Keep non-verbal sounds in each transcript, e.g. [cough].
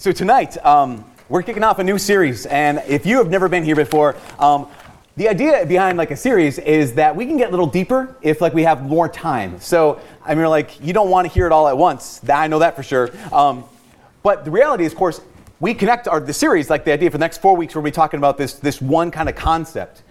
So tonight, um, we're kicking off a new series, and if you have never been here before, um, the idea behind like a series is that we can get a little deeper if like we have more time. So I mean, like you don't want to hear it all at once. I know that for sure. Um, but the reality is, of course, we connect our the series like the idea for the next four weeks. We'll be talking about this this one kind of concept.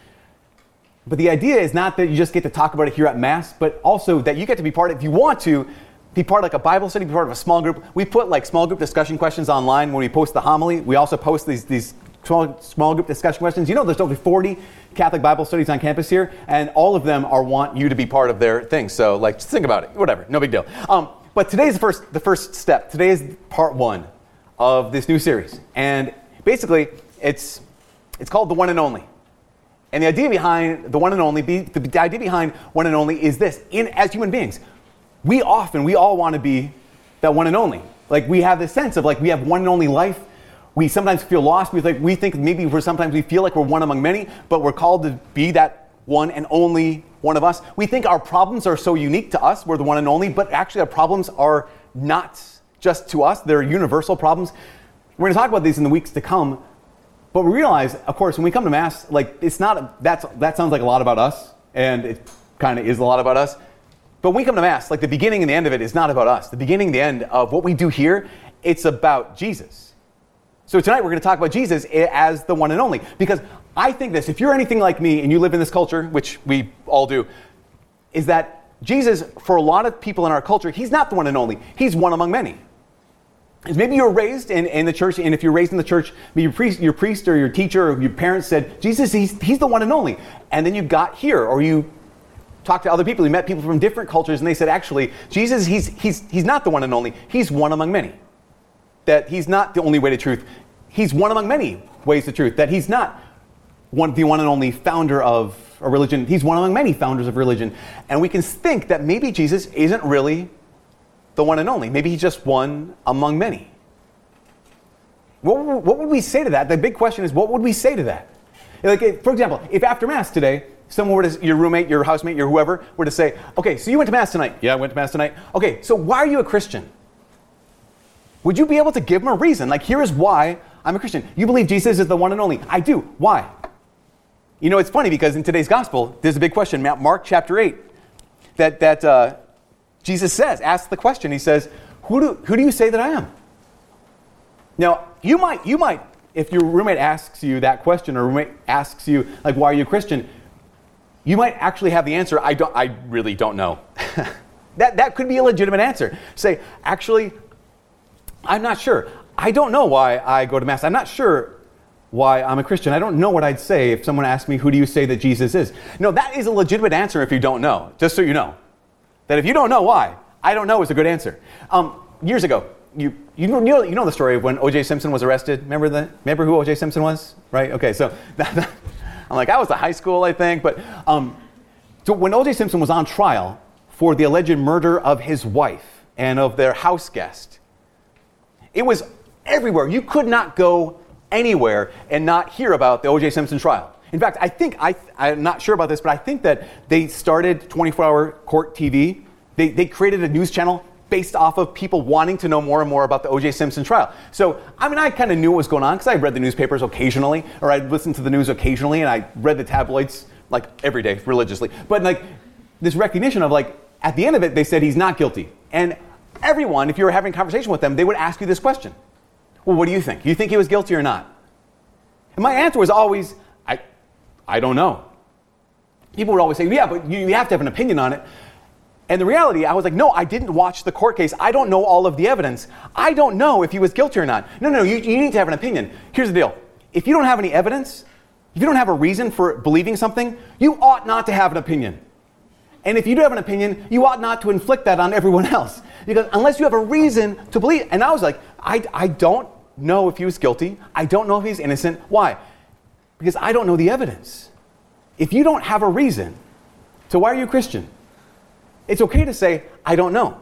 But the idea is not that you just get to talk about it here at Mass, but also that you get to be part of, if you want to, be part of like a Bible study, be part of a small group. We put like small group discussion questions online when we post the homily. We also post these, these small, small group discussion questions. You know, there's over 40 Catholic Bible studies on campus here, and all of them are want you to be part of their thing. So, like, just think about it. Whatever, no big deal. Um, but today's the first, the first step. Today is part one of this new series, and basically, it's it's called the one and only. And the idea behind the one and only, the, the idea behind one and only is this: in as human beings, we often, we all want to be that one and only. Like we have this sense of like we have one and only life. We sometimes feel lost. We think, we think maybe we're sometimes we feel like we're one among many, but we're called to be that one and only one of us. We think our problems are so unique to us, we're the one and only, but actually our problems are not just to us, they're universal problems. We're going to talk about these in the weeks to come, but we realize, of course, when we come to Mass, like it's not, that's, that sounds like a lot about us, and it kind of is a lot about us. But when we come to Mass, like the beginning and the end of it is not about us. The beginning and the end of what we do here, it's about Jesus. So tonight we're going to talk about Jesus as the one and only. Because I think this, if you're anything like me and you live in this culture, which we all do, is that Jesus, for a lot of people in our culture, he's not the one and only. He's one among many. Maybe you were raised in, in the church, and if you're raised in the church, your priest, your priest or your teacher or your parents said, Jesus, he's, he's the one and only. And then you got here, or you talked to other people, he met people from different cultures, and they said, actually, Jesus, he's, he's, he's not the one and only, he's one among many. That he's not the only way to truth, he's one among many ways to truth. That he's not one, the one and only founder of a religion, he's one among many founders of religion. And we can think that maybe Jesus isn't really the one and only, maybe he's just one among many. What, what would we say to that? The big question is, what would we say to that? Like, for example, if after Mass today, someone were to, your roommate, your housemate, your whoever, were to say, okay, so you went to Mass tonight. Yeah, I went to Mass tonight. Okay, so why are you a Christian? Would you be able to give them a reason? Like, here is why I'm a Christian. You believe Jesus is the one and only. I do. Why? You know, it's funny because in today's gospel, there's a big question. Mark chapter 8, that, that uh, Jesus says, asks the question. He says, who do, who do you say that I am? Now, you might, you might, if your roommate asks you that question or roommate asks you, like, why are you a Christian? You might actually have the answer, I, don't, I really don't know. [laughs] that, that could be a legitimate answer. Say, actually, I'm not sure. I don't know why I go to Mass. I'm not sure why I'm a Christian. I don't know what I'd say if someone asked me, Who do you say that Jesus is? No, that is a legitimate answer if you don't know, just so you know. That if you don't know why, I don't know is a good answer. Um, years ago, you, you, know, you know the story of when O.J. Simpson was arrested. Remember, the, remember who O.J. Simpson was? Right? Okay, so [laughs] that, I'm like, I was a high school, I think. But um, so when O.J. Simpson was on trial for the alleged murder of his wife and of their house guest, it was everywhere. You could not go anywhere and not hear about the O.J. Simpson trial. In fact, I think, I, I'm not sure about this, but I think that they started 24 hour court TV. They, they created a news channel based off of people wanting to know more and more about the O.J. Simpson trial. So, I mean, I kind of knew what was going on because I read the newspapers occasionally, or I'd listen to the news occasionally, and I read the tabloids like every day religiously. But like this recognition of like at the end of it, they said he's not guilty, and everyone, if you were having a conversation with them, they would ask you this question: Well, what do you think? You think he was guilty or not? And my answer was always, I, I don't know. People would always say, Yeah, but you, you have to have an opinion on it. And the reality, I was like, no, I didn't watch the court case. I don't know all of the evidence. I don't know if he was guilty or not. No, no, you, you need to have an opinion. Here's the deal if you don't have any evidence, if you don't have a reason for believing something, you ought not to have an opinion. And if you do have an opinion, you ought not to inflict that on everyone [laughs] else. Because unless you have a reason to believe, and I was like, I, I don't know if he was guilty. I don't know if he's innocent. Why? Because I don't know the evidence. If you don't have a reason, so why are you a Christian? It's okay to say, I don't know.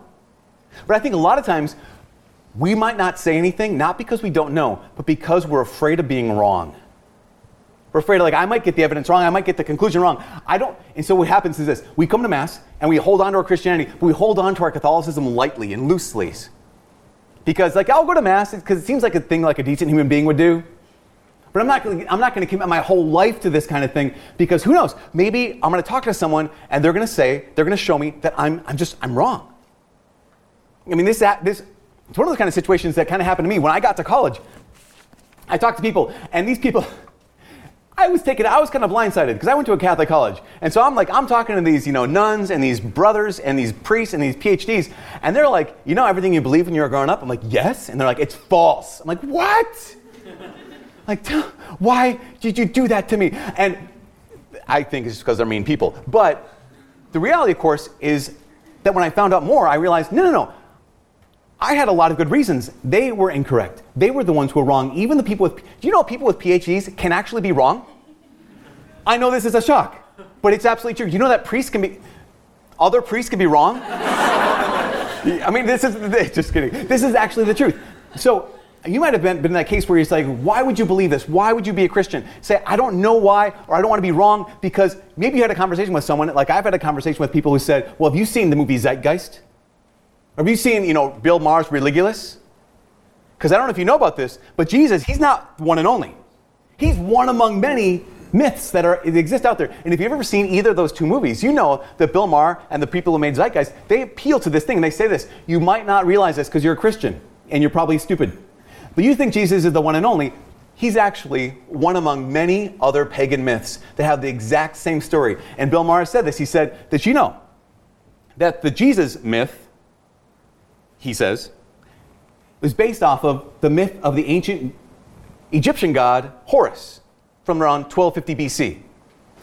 But I think a lot of times we might not say anything, not because we don't know, but because we're afraid of being wrong. We're afraid of, like, I might get the evidence wrong, I might get the conclusion wrong. I don't. And so what happens is this we come to Mass and we hold on to our Christianity, but we hold on to our Catholicism lightly and loosely. Because like I'll go to mass because it seems like a thing like a decent human being would do. But I'm not gonna, I'm not going to commit my whole life to this kind of thing because who knows? Maybe I'm going to talk to someone and they're going to say, they're going to show me that I'm, I'm just, I'm wrong. I mean, this, this, it's one of those kind of situations that kind of happened to me when I got to college. I talked to people, and these people, [laughs] I was taken, I was kind of blindsided because I went to a Catholic college. And so I'm like, I'm talking to these, you know, nuns and these brothers and these priests and these PhDs, and they're like, you know everything you believe when you were growing up? I'm like, yes. And they're like, it's false. I'm like, what? Like, why did you do that to me? And I think it's because they're mean people. But the reality, of course, is that when I found out more, I realized, no, no, no. I had a lot of good reasons. They were incorrect. They were the ones who were wrong. Even the people with, do you know people with PhDs can actually be wrong? I know this is a shock, but it's absolutely true. You know that priests can be, other priests can be wrong? [laughs] I mean, this is, [laughs] just kidding. This is actually the truth. So you might have been, been in that case where he's like, why would you believe this? Why would you be a Christian? Say, I don't know why, or I don't want to be wrong, because maybe you had a conversation with someone, like I've had a conversation with people who said, well, have you seen the movie Zeitgeist? Have you seen, you know, Bill Maher's Religulous? Because I don't know if you know about this, but Jesus, he's not one and only. He's one among many myths that are that exist out there. And if you've ever seen either of those two movies, you know that Bill Maher and the people who made Zeitgeist, they appeal to this thing and they say this. You might not realize this because you're a Christian and you're probably stupid. But you think Jesus is the one and only. He's actually one among many other pagan myths that have the exact same story. And Bill Maher said this. He said that you know that the Jesus myth he says, was based off of the myth of the ancient Egyptian god Horus from around 1250 BC.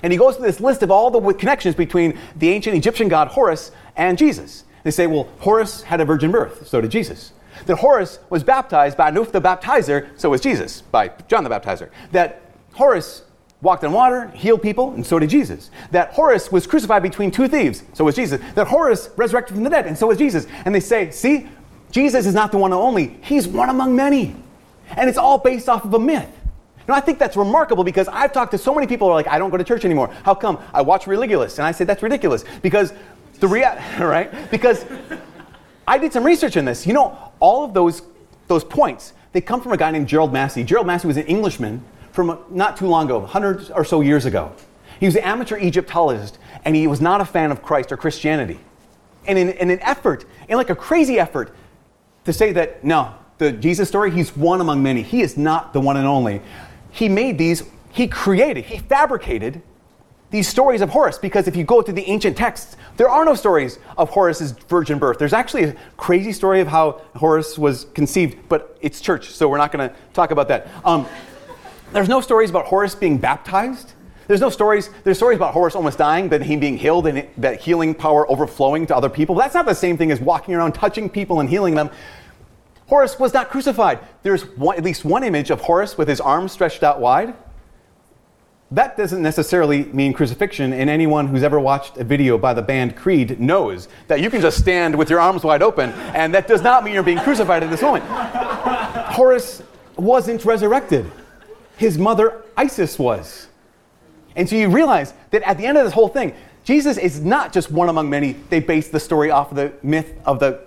And he goes through this list of all the connections between the ancient Egyptian god Horus and Jesus. They say, well, Horus had a virgin birth, so did Jesus. That Horus was baptized by Anup the baptizer, so was Jesus, by John the baptizer. That Horus walked on water, healed people, and so did Jesus. That Horus was crucified between two thieves, so was Jesus. That Horus resurrected from the dead, and so was Jesus. And they say, see, Jesus is not the one and only, he's one among many. And it's all based off of a myth. Now, I think that's remarkable because I've talked to so many people who are like, I don't go to church anymore. How come? I watch Religulous. And I say, that's ridiculous. Because the rea- [laughs] right? Because I did some research in this. You know, all of those, those points, they come from a guy named Gerald Massey. Gerald Massey was an Englishman from not too long ago, 100 or so years ago. He was an amateur Egyptologist, and he was not a fan of Christ or Christianity. And in, in an effort, in like a crazy effort, to say that, no, the Jesus story, he's one among many. He is not the one and only. He made these, he created, he fabricated these stories of Horus because if you go to the ancient texts, there are no stories of Horus's virgin birth. There's actually a crazy story of how Horus was conceived, but it's church, so we're not going to talk about that. Um, there's no stories about Horus being baptized. There's no stories. There's stories about Horus almost dying, but him being healed and that healing power overflowing to other people. That's not the same thing as walking around touching people and healing them. Horus was not crucified. There's one, at least one image of Horus with his arms stretched out wide. That doesn't necessarily mean crucifixion, and anyone who's ever watched a video by the band Creed knows that you can just stand with your arms wide open, and that does not mean you're being crucified at this moment. Horus wasn't resurrected his mother Isis was. And so you realize that at the end of this whole thing, Jesus is not just one among many. They base the story off of the myth of the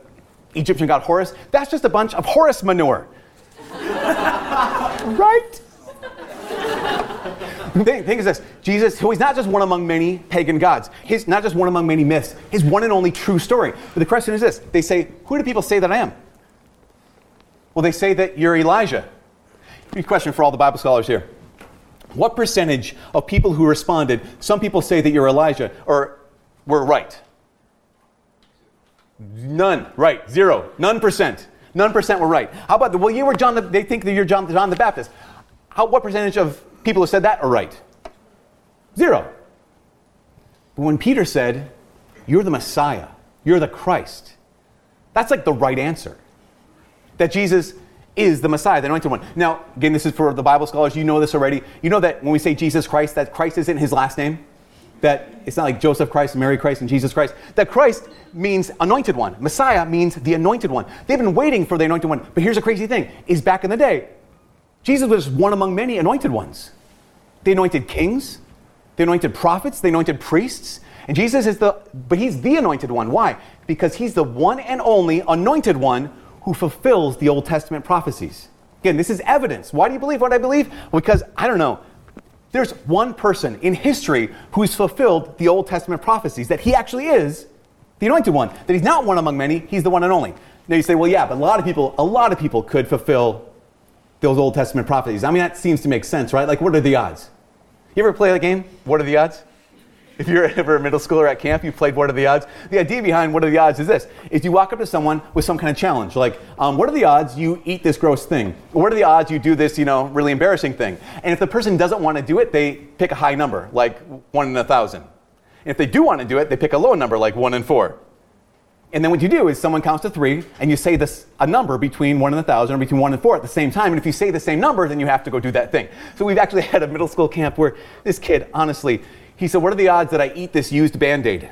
Egyptian god Horus. That's just a bunch of Horus manure. [laughs] right? [laughs] The thing, thing, is this Jesus, who is not just one among many pagan gods, he's not just one among many myths, his one and only true story. But the question is this they say, Who do people say that I am? Well, they say that you're Elijah. A question for all the Bible scholars here. What percentage of people who responded, some people say that you're Elijah, or were right? None. Right. Zero. None percent. None percent were right. How about the, well, you were John the, they think that you're John, John the Baptist. How, what percentage of people who said that are right? Zero. But when Peter said, you're the Messiah, you're the Christ, that's like the right answer. That Jesus is the Messiah, the anointed one. Now, again, this is for the Bible scholars. You know this already. You know that when we say Jesus Christ, that Christ isn't his last name. That it's not like Joseph Christ, Mary Christ, and Jesus Christ. That Christ means anointed one. Messiah means the anointed one. They've been waiting for the anointed one. But here's a crazy thing: is back in the day, Jesus was one among many anointed ones. They anointed kings, they anointed prophets, they anointed priests. And Jesus is the, but he's the anointed one. Why? Because he's the one and only anointed one who fulfills the Old Testament prophecies. Again, this is evidence. Why do you believe what I believe? Because, I don't know, there's one person in history who's fulfilled the Old Testament prophecies, that he actually is the anointed one, that he's not one among many, he's the one and only. Now you say, well, yeah, but a lot of people, a lot of people could fulfill those Old Testament prophecies. I mean, that seems to make sense, right? Like, what are the odds? You ever play that game? What are the odds? If you're [laughs] ever a middle schooler at camp, you played What Are the Odds? The idea behind What Are the Odds is this, is you walk up to someone with some kind of challenge, like, um, what are the odds you eat this gross thing? What are the odds you do this, you know, really embarrassing thing? And if the person doesn't want to do it, they pick a high number, like one in a thousand. And if they do want to do it, they pick a low number, like one in four. And then what you do is someone counts to three, and you say this a number between one and a thousand or between one and four at the same time. And if you say the same number, then you have to go do that thing. So we've actually [laughs] had a middle school camp where this kid, honestly, he said, What are the odds that I eat this used band aid?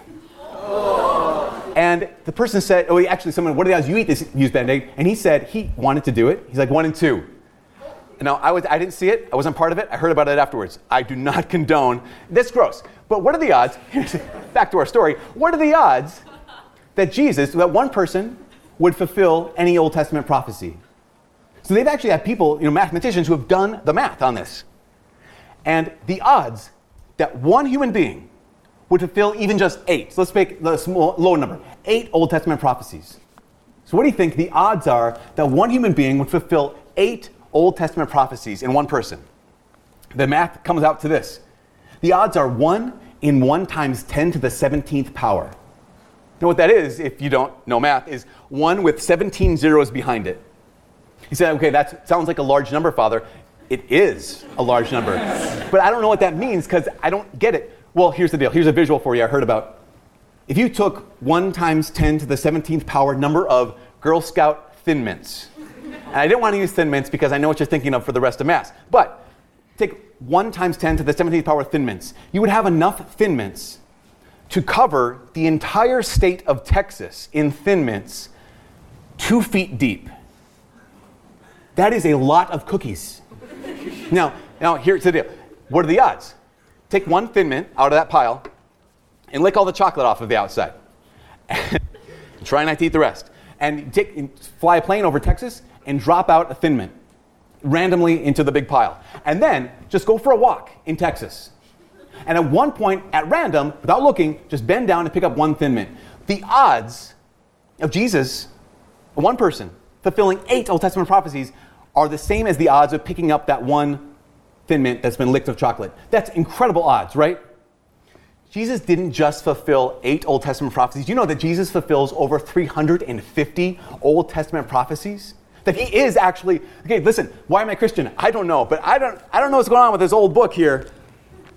And the person said, Oh, actually, someone, what are the odds you eat this used band aid? And he said he wanted to do it. He's like, One and two. Now, I, was, I didn't see it. I wasn't part of it. I heard about it afterwards. I do not [laughs] condone. That's gross. But what are the odds? [laughs] Back to our story. What are the odds that Jesus, that one person, would fulfill any Old Testament prophecy? So they've actually had people, you know, mathematicians who have done the math on this. And the odds that one human being would fulfill even just eight. So let's make the small, low number eight Old Testament prophecies. So, what do you think the odds are that one human being would fulfill eight Old Testament prophecies in one person? The math comes out to this the odds are 1 in 1 times 10 to the 17th power. Now, what that is, if you don't know math, is 1 with 17 zeros behind it. You said, okay, that sounds like a large number, Father. It is a large number. but I don't know what that means because I don't get it. Well, here's the deal. Here's a visual for you I heard about. If you took 1 times 10 to the 17th power number of Girl Scout Thin Mints, and I didn't want to use Thin Mints because I know what you're thinking of for the rest of Mass, but take 1 times 10 to the 17th power Thin Mints, you would have enough Thin Mints to cover the entire state of Texas in Thin Mints two feet deep. That is a lot of cookies. Now, now here's the deal. What are the odds? Take one thin mint out of that pile and lick all the chocolate off of the outside. [laughs] Try not to eat the rest. And take, and fly a plane over Texas and drop out a thin mint randomly into the big pile. And then just go for a walk in Texas. And at one point, at random, without looking, just bend down and pick up one thin mint. The odds of Jesus, one person, fulfilling eight Old Testament prophecies are the same as the odds of picking up that one thin mint that's been licked of chocolate. That's incredible odds, right? Jesus didn't just fulfill eight Old Testament prophecies. You know that Jesus fulfills over 350 Old Testament prophecies? That he is actually, okay, listen, why am I Christian? I don't know, but I don't, I don't know what's going on with this old book here.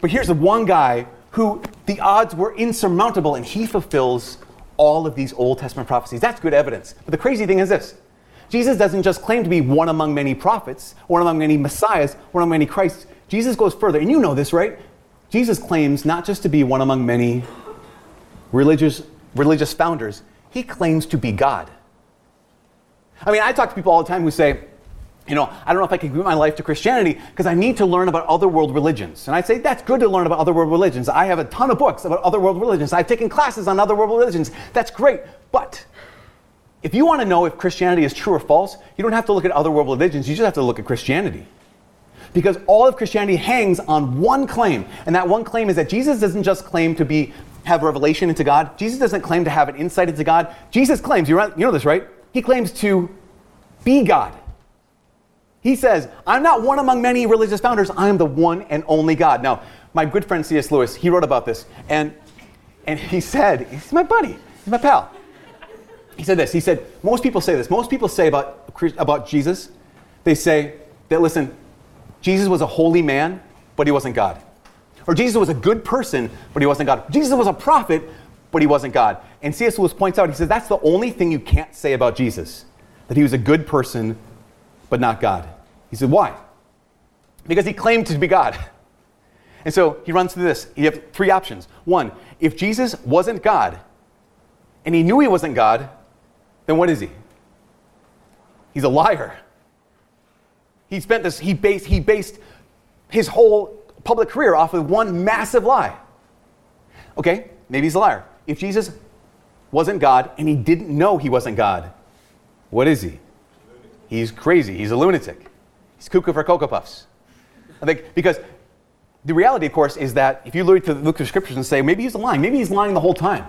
But here's the one guy who the odds were insurmountable and he fulfills all of these Old Testament prophecies. That's good evidence. But the crazy thing is this Jesus doesn't just claim to be one among many prophets, one among many messiahs, one among many Christs. Jesus goes further, and you know this, right? Jesus claims not just to be one among many religious, religious founders, he claims to be God. I mean, I talk to people all the time who say, you know, I don't know if I can give my life to Christianity because I need to learn about other world religions. And I say, that's good to learn about other world religions. I have a ton of books about other world religions. I've taken classes on other world religions. That's great. But if you want to know if Christianity is true or false, you don't have to look at other world religions, you just have to look at Christianity. Because all of Christianity hangs on one claim, and that one claim is that Jesus doesn't just claim to be have revelation into God. Jesus doesn't claim to have an insight into God. Jesus claims, you know this, right? He claims to be God. He says, I'm not one among many religious founders, I am the one and only God. Now, my good friend C.S. Lewis, he wrote about this, and, and he said, he's my buddy, he's my pal. He said this. He said, most people say this. Most people say about, about Jesus, they say that, listen, Jesus was a holy man, but he wasn't God. Or Jesus was a good person, but he wasn't God. Jesus was a prophet, but he wasn't God. And C.S. Lewis points out, he says, that's the only thing you can't say about Jesus, that he was a good person, but not God. He said, why? Because he claimed to be God. And so he runs through this. You have three options. One, if Jesus wasn't God, and he knew he wasn't God, then what is he? He's a liar. He spent this, he based, he based his whole public career off of one massive lie. Okay, maybe he's a liar. If Jesus wasn't God and he didn't know he wasn't God, what is he? He's crazy. He's a lunatic. He's cuckoo for Cocoa Puffs. I think because the reality, of course, is that if you look to look to scriptures and say, maybe he's lying, maybe he's lying the whole time.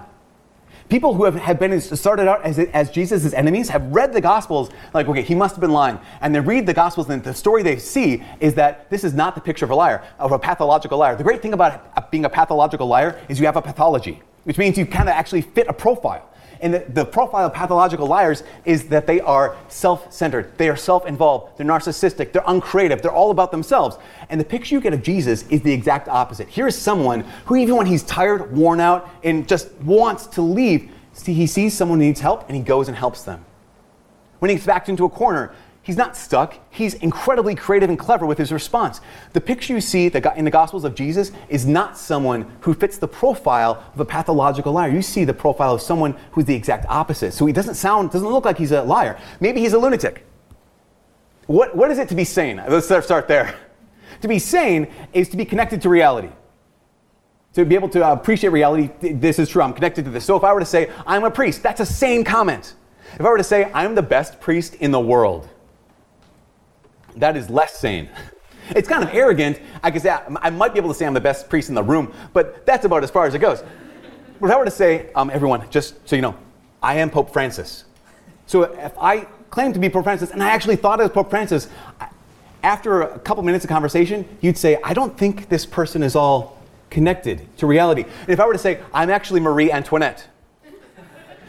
People who have, have been started out as, as Jesus' enemies have read the Gospels like, okay, he must have been lying. And they read the Gospels, and the story they see is that this is not the picture of a liar, of a pathological liar. The great thing about uh, being a pathological liar is you have a pathology, which means you kind of actually fit a profile. And the, the, profile of pathological liars is that they are self centered, they are self involved, they're narcissistic, they're uncreative, they're all about themselves. And the picture you get of Jesus is the exact opposite. Here is someone who, even when he's tired, worn out, and just wants to leave, he sees someone who needs help and he goes and helps them. When he gets backed into a corner, He's not stuck. He's incredibly creative and clever with his response. The picture you see in the Gospels of Jesus is not someone who fits the profile of a pathological liar. You see the profile of someone who's the exact opposite. So he doesn't sound, doesn't look like he's a liar. Maybe he's a lunatic. What, what is it to be sane? Let's start there. To be sane is to be connected to reality. To be able to appreciate reality, this is true, I'm connected to this. So if I were to say, I'm a priest, that's a sane comment. If I were to say, I'm the best priest in the world, that is less sane. It's kind of arrogant. I could say I might be able to say I'm the best priest in the room, but that's about as far as it goes. But if I were to say, um, everyone, just so you know, I am Pope Francis. So if I claim to be Pope Francis and I actually thought as Pope Francis, after a couple minutes of conversation, you'd say, I don't think this person is all connected to reality. And if I were to say, I'm actually Marie Antoinette,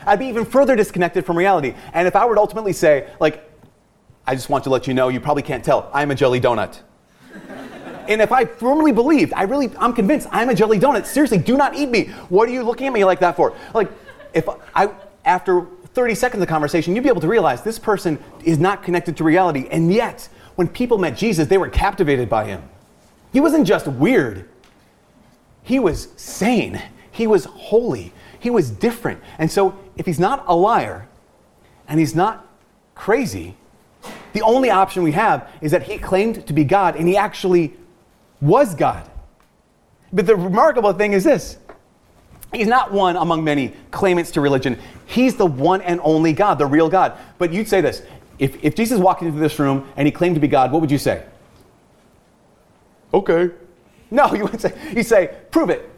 I'd be even further disconnected from reality. And if I were to ultimately say, like, I just want to let you know, you probably can't tell, I'm a jelly donut. and if I firmly believed, I really, I'm convinced I'm a jelly donut, seriously, do not eat me. What are you looking at me like that for? Like, if I, after 30 seconds of conversation, you'd be able to realize this person is not connected to reality. And yet, when people met Jesus, they were captivated by him. He wasn't just weird, he was sane, he was holy, he was different. And so, if he's not a liar and he's not crazy, the only option we have is that he claimed to be God and he actually was God. But the remarkable thing is this He's not one among many claimants to religion. He's the one and only God, the real God. But you'd say this if, if Jesus walked into this room and he claimed to be God, what would you say? Okay. No, [laughs] you wouldn't say, you'd say, prove it.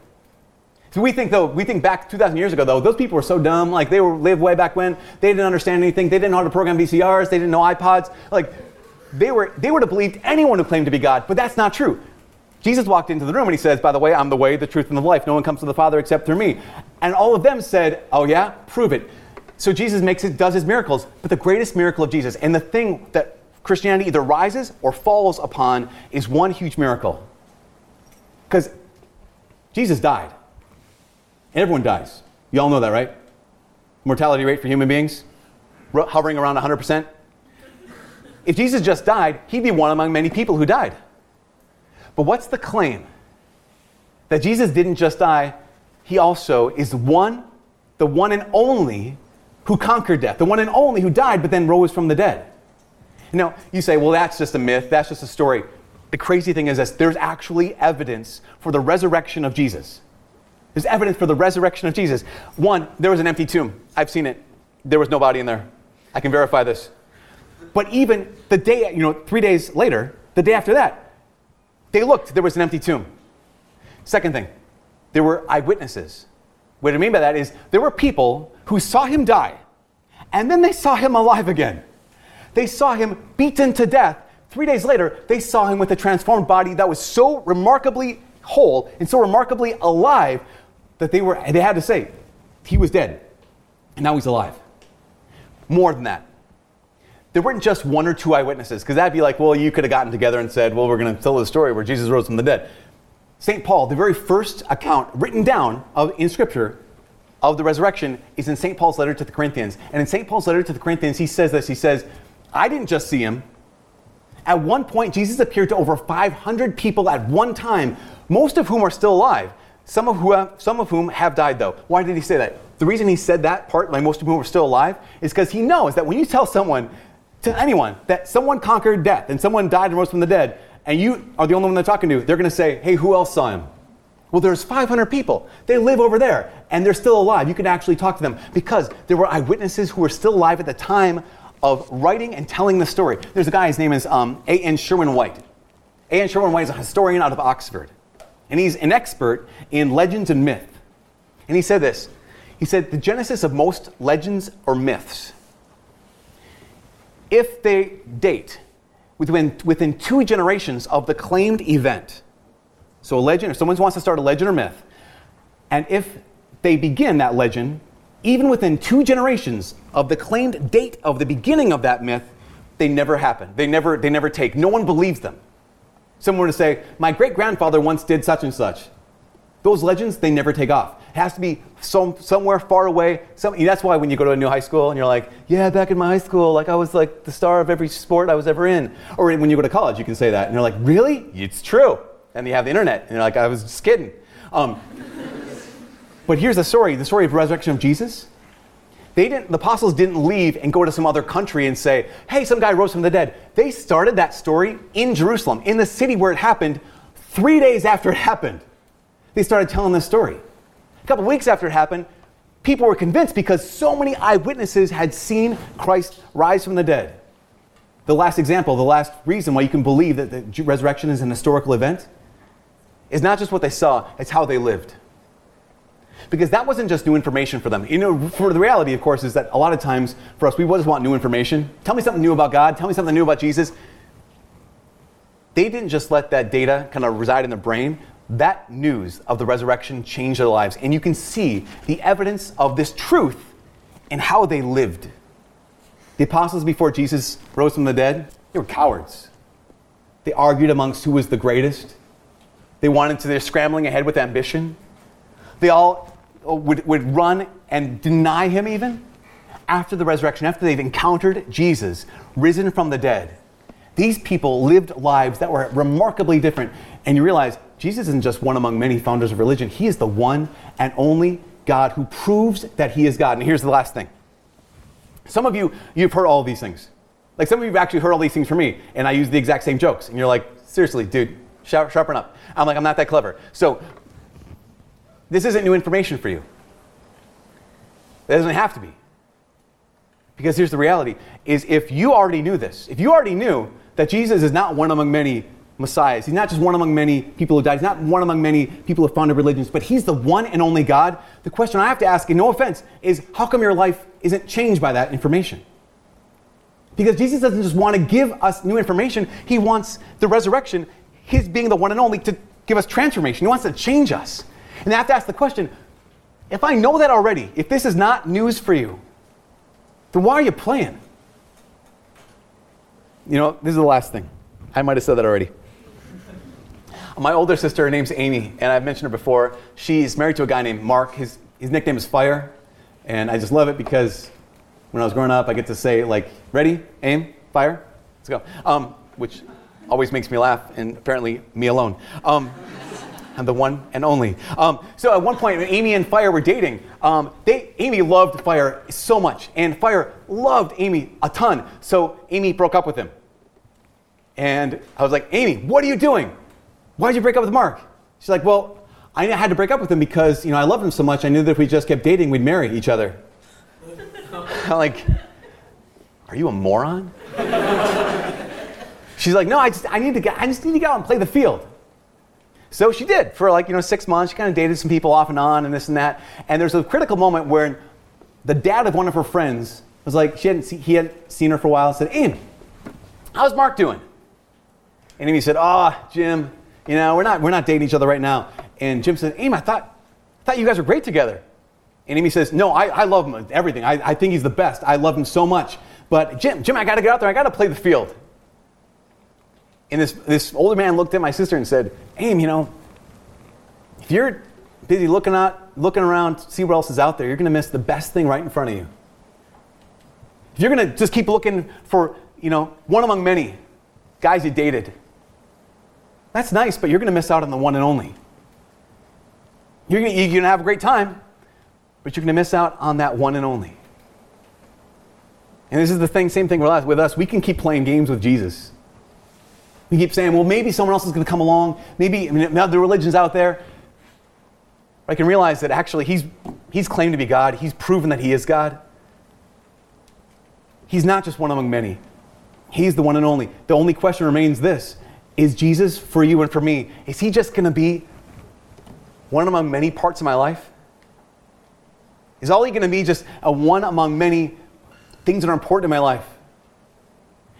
So we think though, we think back 2,000 years ago though, those people were so dumb. Like they were lived way back when. They didn't understand anything. They didn't know how to program VCRs. They didn't know iPods. Like they were, they would have believed anyone who claimed to be God, but that's not true. Jesus walked into the room and he says, by the way, I'm the way, the truth, and the life. No one comes to the Father except through me. And all of them said, oh yeah, prove it. So Jesus makes it, does his miracles. But the greatest miracle of Jesus, and the thing that Christianity either rises or falls upon, is one huge miracle. Because Jesus died. And everyone dies. You all know that, right? Mortality rate for human beings hovering around 100%. If Jesus just died, he'd be one among many people who died. But what's the claim? That Jesus didn't just die, he also is one, the one and only who conquered death, the one and only who died but then rose from the dead. Now, you say, well, that's just a myth, that's just a story. The crazy thing is this there's actually evidence for the resurrection of Jesus. There's evidence for the resurrection of Jesus. One, there was an empty tomb. I've seen it. There was nobody in there. I can verify this. But even the day, you know, three days later, the day after that, they looked, there was an empty tomb. Second thing, there were eyewitnesses. What I mean by that is there were people who saw him die, and then they saw him alive again. They saw him beaten to death. Three days later, they saw him with a transformed body that was so remarkably whole and so remarkably alive that they, were, they had to say, he was dead, and now he's alive. More than that. There weren't just one or two eyewitnesses, because that'd be like, well, you could have gotten together and said, well, we're going to tell the story where Jesus rose from the dead. St. Paul, the very first account written down of, in Scripture of the resurrection is in St. Paul's letter to the Corinthians. And in St. Paul's letter to the Corinthians, he says this He says, I didn't just see him. At one point, Jesus appeared to over 500 people at one time, most of whom are still alive. Some of, who have, some of whom have died, though. Why did he say that? The reason he said that part, like most of whom are still alive, is because he knows that when you tell someone, to anyone, that someone conquered death and someone died and rose from the dead, and you are the only one they're talking to, they're going to say, hey, who else saw him? Well, there's 500 people. They live over there, and they're still alive. You can actually talk to them because there were eyewitnesses who were still alive at the time of writing and telling the story. There's a guy, his name is um, A.N. Sherwin White. A.N. Sherwin White is a historian out of Oxford, and he's an expert in legends and myth. And he said this He said, The genesis of most legends or myths, if they date within, within two generations of the claimed event, so a legend, if someone wants to start a legend or myth, and if they begin that legend even within two generations of the claimed date of the beginning of that myth, they never happen. They never, they never take. No one believes them. Someone to say, My great grandfather once did such and such. Those legends, they never take off. It has to be some, somewhere far away. Some, that's why when you go to a new high school and you're like, yeah, back in my high school, like I was like the star of every sport I was ever in. Or when you go to college, you can say that. And you're like, really? It's true. And you have the internet. And you're like, I was just kidding. Um, [laughs] but here's the story the story of resurrection of Jesus. They didn't, the apostles didn't leave and go to some other country and say, hey, some guy rose from the dead. They started that story in Jerusalem, in the city where it happened, three days after it happened. They started telling this story. A couple weeks after it happened, people were convinced because so many eyewitnesses had seen Christ rise from the dead. The last example, the last reason why you can believe that the resurrection is an historical event is not just what they saw, it's how they lived because that wasn't just new information for them. You know, for the reality, of course, is that a lot of times for us, we just want new information. Tell me something new about God. Tell me something new about Jesus. They didn't just let that data kind of reside in their brain. That news of the resurrection changed their lives. And you can see the evidence of this truth in how they lived. The apostles before Jesus rose from the dead, they were cowards. They argued amongst who was the greatest. They wanted to, they're scrambling ahead with ambition. They all Uh, would, would run and deny him even after the resurrection, after they've encountered Jesus risen from the dead. These people lived lives that were remarkably different. And you realize Jesus isn't just one among many founders of religion, he is the one and only God who proves that he is God. And here's the last thing. Some of you, you've heard all these things. Like some of you have actually heard all these things from me, and I use the exact same jokes. And you're like, seriously, dude, sharpen up. I'm like, I'm not that clever. So this isn't new information for you. It doesn't have to be. Because here's the reality is if you already knew this, if you already knew that Jesus is not one among many messiahs, he's not just one among many people who died, he's not one among many people who founded religions, but he's the one and only God, the question I have to ask, and no offense, is how come your life isn't changed by that information? Because Jesus doesn't just want to give us new information, he wants the resurrection, his being the one and only, to give us transformation. He wants to change us. And I have to ask the question if I know that already, if this is not news for you, then why are you playing? You know, this is the last thing. I might have said that already. My older sister, her name's Amy, and I've mentioned her before. She's married to a guy named Mark. His, his nickname is Fire, and I just love it because when I was growing up, I get to say, like, ready, aim, fire, let's go. Um, which always makes me laugh, and apparently me alone. Um, I'm the one and only. Um, so at one point, Amy and Fire were dating. Um, they, Amy loved Fire so much, and Fire loved Amy a ton. So Amy broke up with him. And I was like, Amy, what are you doing? Why did you break up with Mark? She's like, well, I had to break up with him because you know I loved him so much. I knew that if we just kept dating, we'd marry each other. I'm [laughs] like, are you a moron? [laughs] She's like, no, I just I need to get I just need to go out and play the field. So she did for like, you know, six months. She kind of dated some people off and on and this and that. And there's a critical moment where the dad of one of her friends was like, she hadn't see, he hadn't seen her for a while, and said, Amy, how's Mark doing? And Amy said, oh, Jim, you know, we're not, we're not dating each other right now. And Jim said, Amy, I thought, I thought you guys were great together. And Amy says, no, I, I love him, everything. I, I think he's the best. I love him so much. But Jim, Jim, I got to get out there. I got to play the field. And this, this older man looked at my sister and said, Aim, you know, if you're busy looking out, looking around, see what else is out there, you're going to miss the best thing right in front of you. If you're going to just keep looking for, you know, one among many guys you dated, that's nice, but you're going to miss out on the one and only. You're going to have a great time, but you're going to miss out on that one and only. And this is the thing, same thing with us. We can keep playing games with Jesus. We keep saying, well, maybe someone else is going to come along. Maybe I mean, the religion's out there. I can realize that actually he's, he's claimed to be God. He's proven that he is God. He's not just one among many, He's the one and only. The only question remains this Is Jesus for you and for me? Is He just going to be one among many parts of my life? Is all He going to be just a one among many things that are important in my life?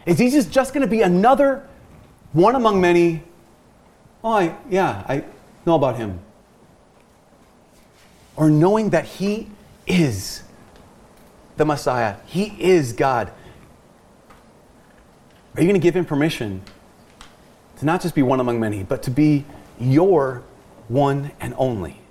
Is Jesus just going to be another one among many? Oh, I, yeah, I know about him. Or knowing that he is the Messiah, he is God. Are you going to give him permission to not just be one among many, but to be your one and only?